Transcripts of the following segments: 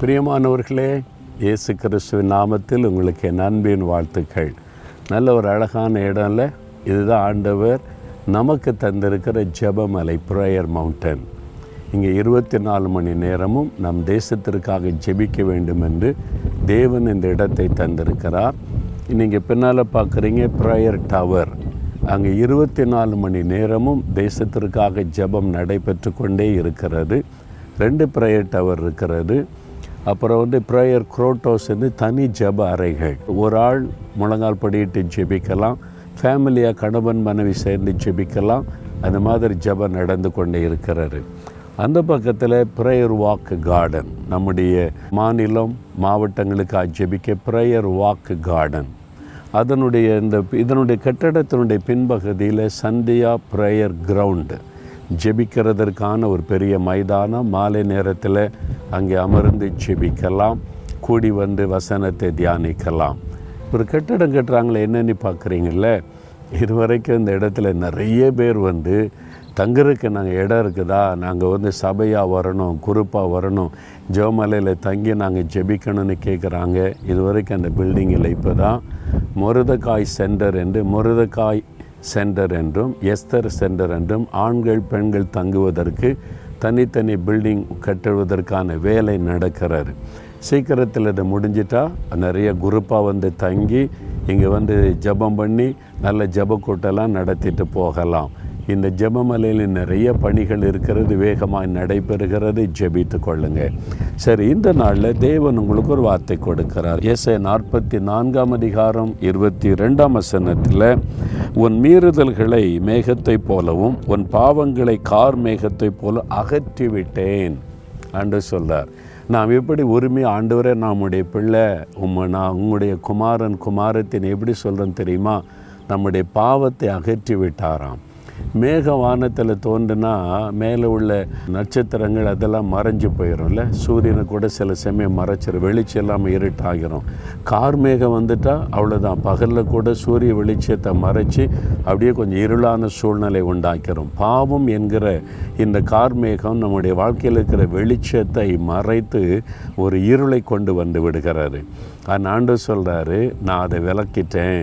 பிரியமானவர்களே இயேசு கிறிஸ்துவின் நாமத்தில் உங்களுக்கு என் அன்பின் வாழ்த்துக்கள். நல்ல ஒரு அழகான இடம்ல இதுதான் ஆண்டவர் நமக்கு தந்திருக்கிற ஜெபமலை ப்ரேயர் மவுண்டன் இங்கே இருபத்தி நாலு மணி நேரமும் நம் தேசத்திற்காக ஜெபிக்க வேண்டும் என்று தேவன் இந்த இடத்தை தந்திருக்கிறார். நீங்கள் பின்னால் பார்க்குறீங்க ப்ரேயர் டவர் அங்கே இருபத்தி நாலு மணி நேரமும் தேசத்திற்காக ஜெபம் நடைபெற்று கொண்டே இருக்கிறது. ரெண்டு ப்ரேயர் டவர் இருக்கிறது. அப்புறம் வந்து ப்ரேயர் குரோட்டோஸ் வந்து தனி ஜெப அறைகள். ஒரு ஆள் முழங்கால் படியிட்டு ஜெபிக்கலாம் ஃபேமிலியாக கணவன் மனைவி சேர்ந்து ஜெபிக்கலாம் அந்த மாதிரி ஜெபம் நடந்து கொண்டே இருக்கிறாரு. அந்த பக்கத்தில் ப்ரேயர் வாக்கு கார்டன் நம்முடைய மாநிலம் மாவட்டங்களுக்கு ஜெபிக்க ப்ரேயர் வாக்கு கார்டன் அதனுடைய இந்த இதனுடைய கட்டடத்தினுடைய பின்பகுதியில் சந்தியா ப்ரேயர் கிரவுண்டு ஜெபிக்கிறதற்கான ஒரு பெரிய மைதானம். மாலை நேரத்தில் அங்கே அமர்ந்து ஜெபிக்கலாம். கூடி வந்து வசனத்தை தியானிக்கலாம். ஒரு கட்டிடம் கட்டுறாங்களே என்னென்னு பார்க்குறீங்கள இதுவரைக்கும் இந்த இடத்துல நிறைய பேர் வந்து தங்குறதுக்கு நாங்கள் இடம் இருக்குதா? நாங்கள் வந்து சபையாக வரணும் குரூப்பாக வரணும். ஜோமலையில் தங்கி நாங்கள் ஜெபிக்கணும்னு கேட்குறாங்க இது வரைக்கும் அந்த பில்டிங்கில் இப்போ தான் முருதக்காய் சென்டர் என்று முருதக்காய் சென்டர் என்றும் எஸ்தர் சென்டர் என்றும் ஆண்கள் பெண்கள் தங்குவதற்கு தனித்தனி பில்டிங் கட்டுவதற்கான வேலை நடக்கிறாரு சீக்கிரத்தில் இது முடிஞ்சிட்டா நிறைய குரூப்பாக வந்து தங்கி இங்கே வந்து ஜெபம் பண்ணி நல்ல ஜெப கூட்டெல்லாம் நடத்திட்டு போகலாம். இந்த ஜெபமலையில் நிறைய பணிகள் இருக்கிறது வேகமாக நடைபெறுகிறது. ஜெபித்து கொள்ளுங்க சரி இந்த நாளில் தேவன் உங்களுக்கு ஒரு வார்த்தை கொடுக்கிறார். எஸ்ஐ நாற்பத்தி நான்காம் அதிகாரம் இருபத்தி ரெண்டாம் வசனத்தில் உன் மீறுதல்களை மேகத்தைப் போலவும் உன் பாவங்களை கார் மேகத்தைப் போல அகற்றிவிட்டேன் என்று சொல்றார். நாம் எப்படி உரிமை ஆண்டவரே நம்முடைய பிள்ளை உம்மை நான் உங்களுடைய குமாரன் குமாரத்தின் எப்படி சொல்கிறேன்னு தெரியுமா? நம்முடைய பாவத்தை அகற்றி விட்டாராம் மேக வானத்தில் தோன்றுனா மேலே உள்ள நட்சத்திரங்கள் அதெல்லாம் மறைஞ்சு போயிடும்ல. சூரியனை கூட சில சமயம் மறைச்சிடும் வெளிச்சம் இல்லாமல் இருட்டாகிரும். கார் மேகம் வந்துட்டால் அவ்வளோதான் பகலில் கூட சூரிய வெளிச்சத்தை மறைச்சி அப்படியே கொஞ்சம் இருளான சூழ்நிலை உண்டாக்கிறோம் பாவம் என்கிற இந்த கார் மேகம் நம்முடைய வாழ்க்கையில் இருக்கிற வெளிச்சத்தை மறைத்து ஒரு இருளை கொண்டு வந்து விடுகிறாரு அந்த ஆண்டு சொல்கிறாரு நான் அதை விளக்கிட்டேன்.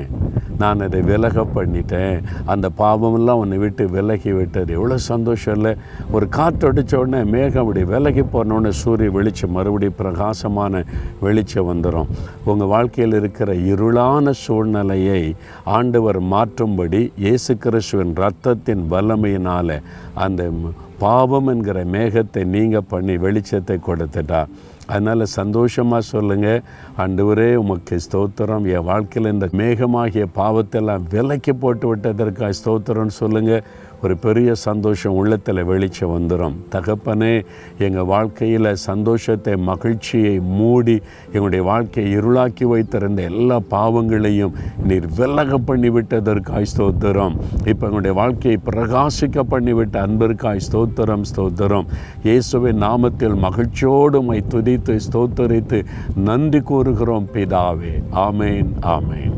நான் அதை விலக பண்ணிட்டேன். அந்த பாவமெல்லாம் உன்னை விட்டு விலகி விட்டது. எவ்வளோ சந்தோஷம் இல்லை. ஒரு காற்று அடித்த உடனே மேகம் அப்படி விலகி போனோடனே சூரிய வெளிச்சம் மறுபடியும் பிரகாசமான வெளிச்சம் வந்துடும் உங்கள் வாழ்க்கையில் இருக்கிற இருளான சூழ்நிலையை ஆண்டவர் மாற்றும்படி இயேசு கிறிஸ்துவின் ரத்தத்தின் வல்லமையினால் அந்த பாவம் என்கிற மேகத்தை நீங்கள் பண்ணி வெளிச்சத்தை கொடுத்துட்டா அதனால் சந்தோஷமாக சொல்லுங்கள் ஆண்டவரே உமக்கு ஸ்தோத்திரம். என் வாழ்க்கையில் இந்த மேகமாகிய பாவத்தெல்லாம் விலைக்கு போட்டு விட்டதற்காக ஸ்தோத்திரம்னு சொல்லுங்கள் ஒரு பெரிய சந்தோஷம் உள்ளத்தில் வெளிச்சம் வந்துடும் தகப்பனே எங்கள் வாழ்க்கையில் சந்தோஷத்தை மகிழ்ச்சியை மூடி எங்களுடைய வாழ்க்கையை இருளாக்கி வைத்திருந்த எல்லா பாவங்களையும் நீர் விலக பண்ணி விட்டதற்காய் ஸ்தோத்திரம். இப்போ எங்களுடைய வாழ்க்கையை பிரகாசிக்க பண்ணிவிட்ட அன்பிற்காய் ஸ்தோத்திரம் ஸ்தோத்திரம். இயேசுவின் நாமத்தில் மகிழ்ச்சியோடு மை துதித்து ஸ்தோத்தரித்து நன்றி கூறுகிறோம் பிதாவே. ஆமேன் ஆமேன்.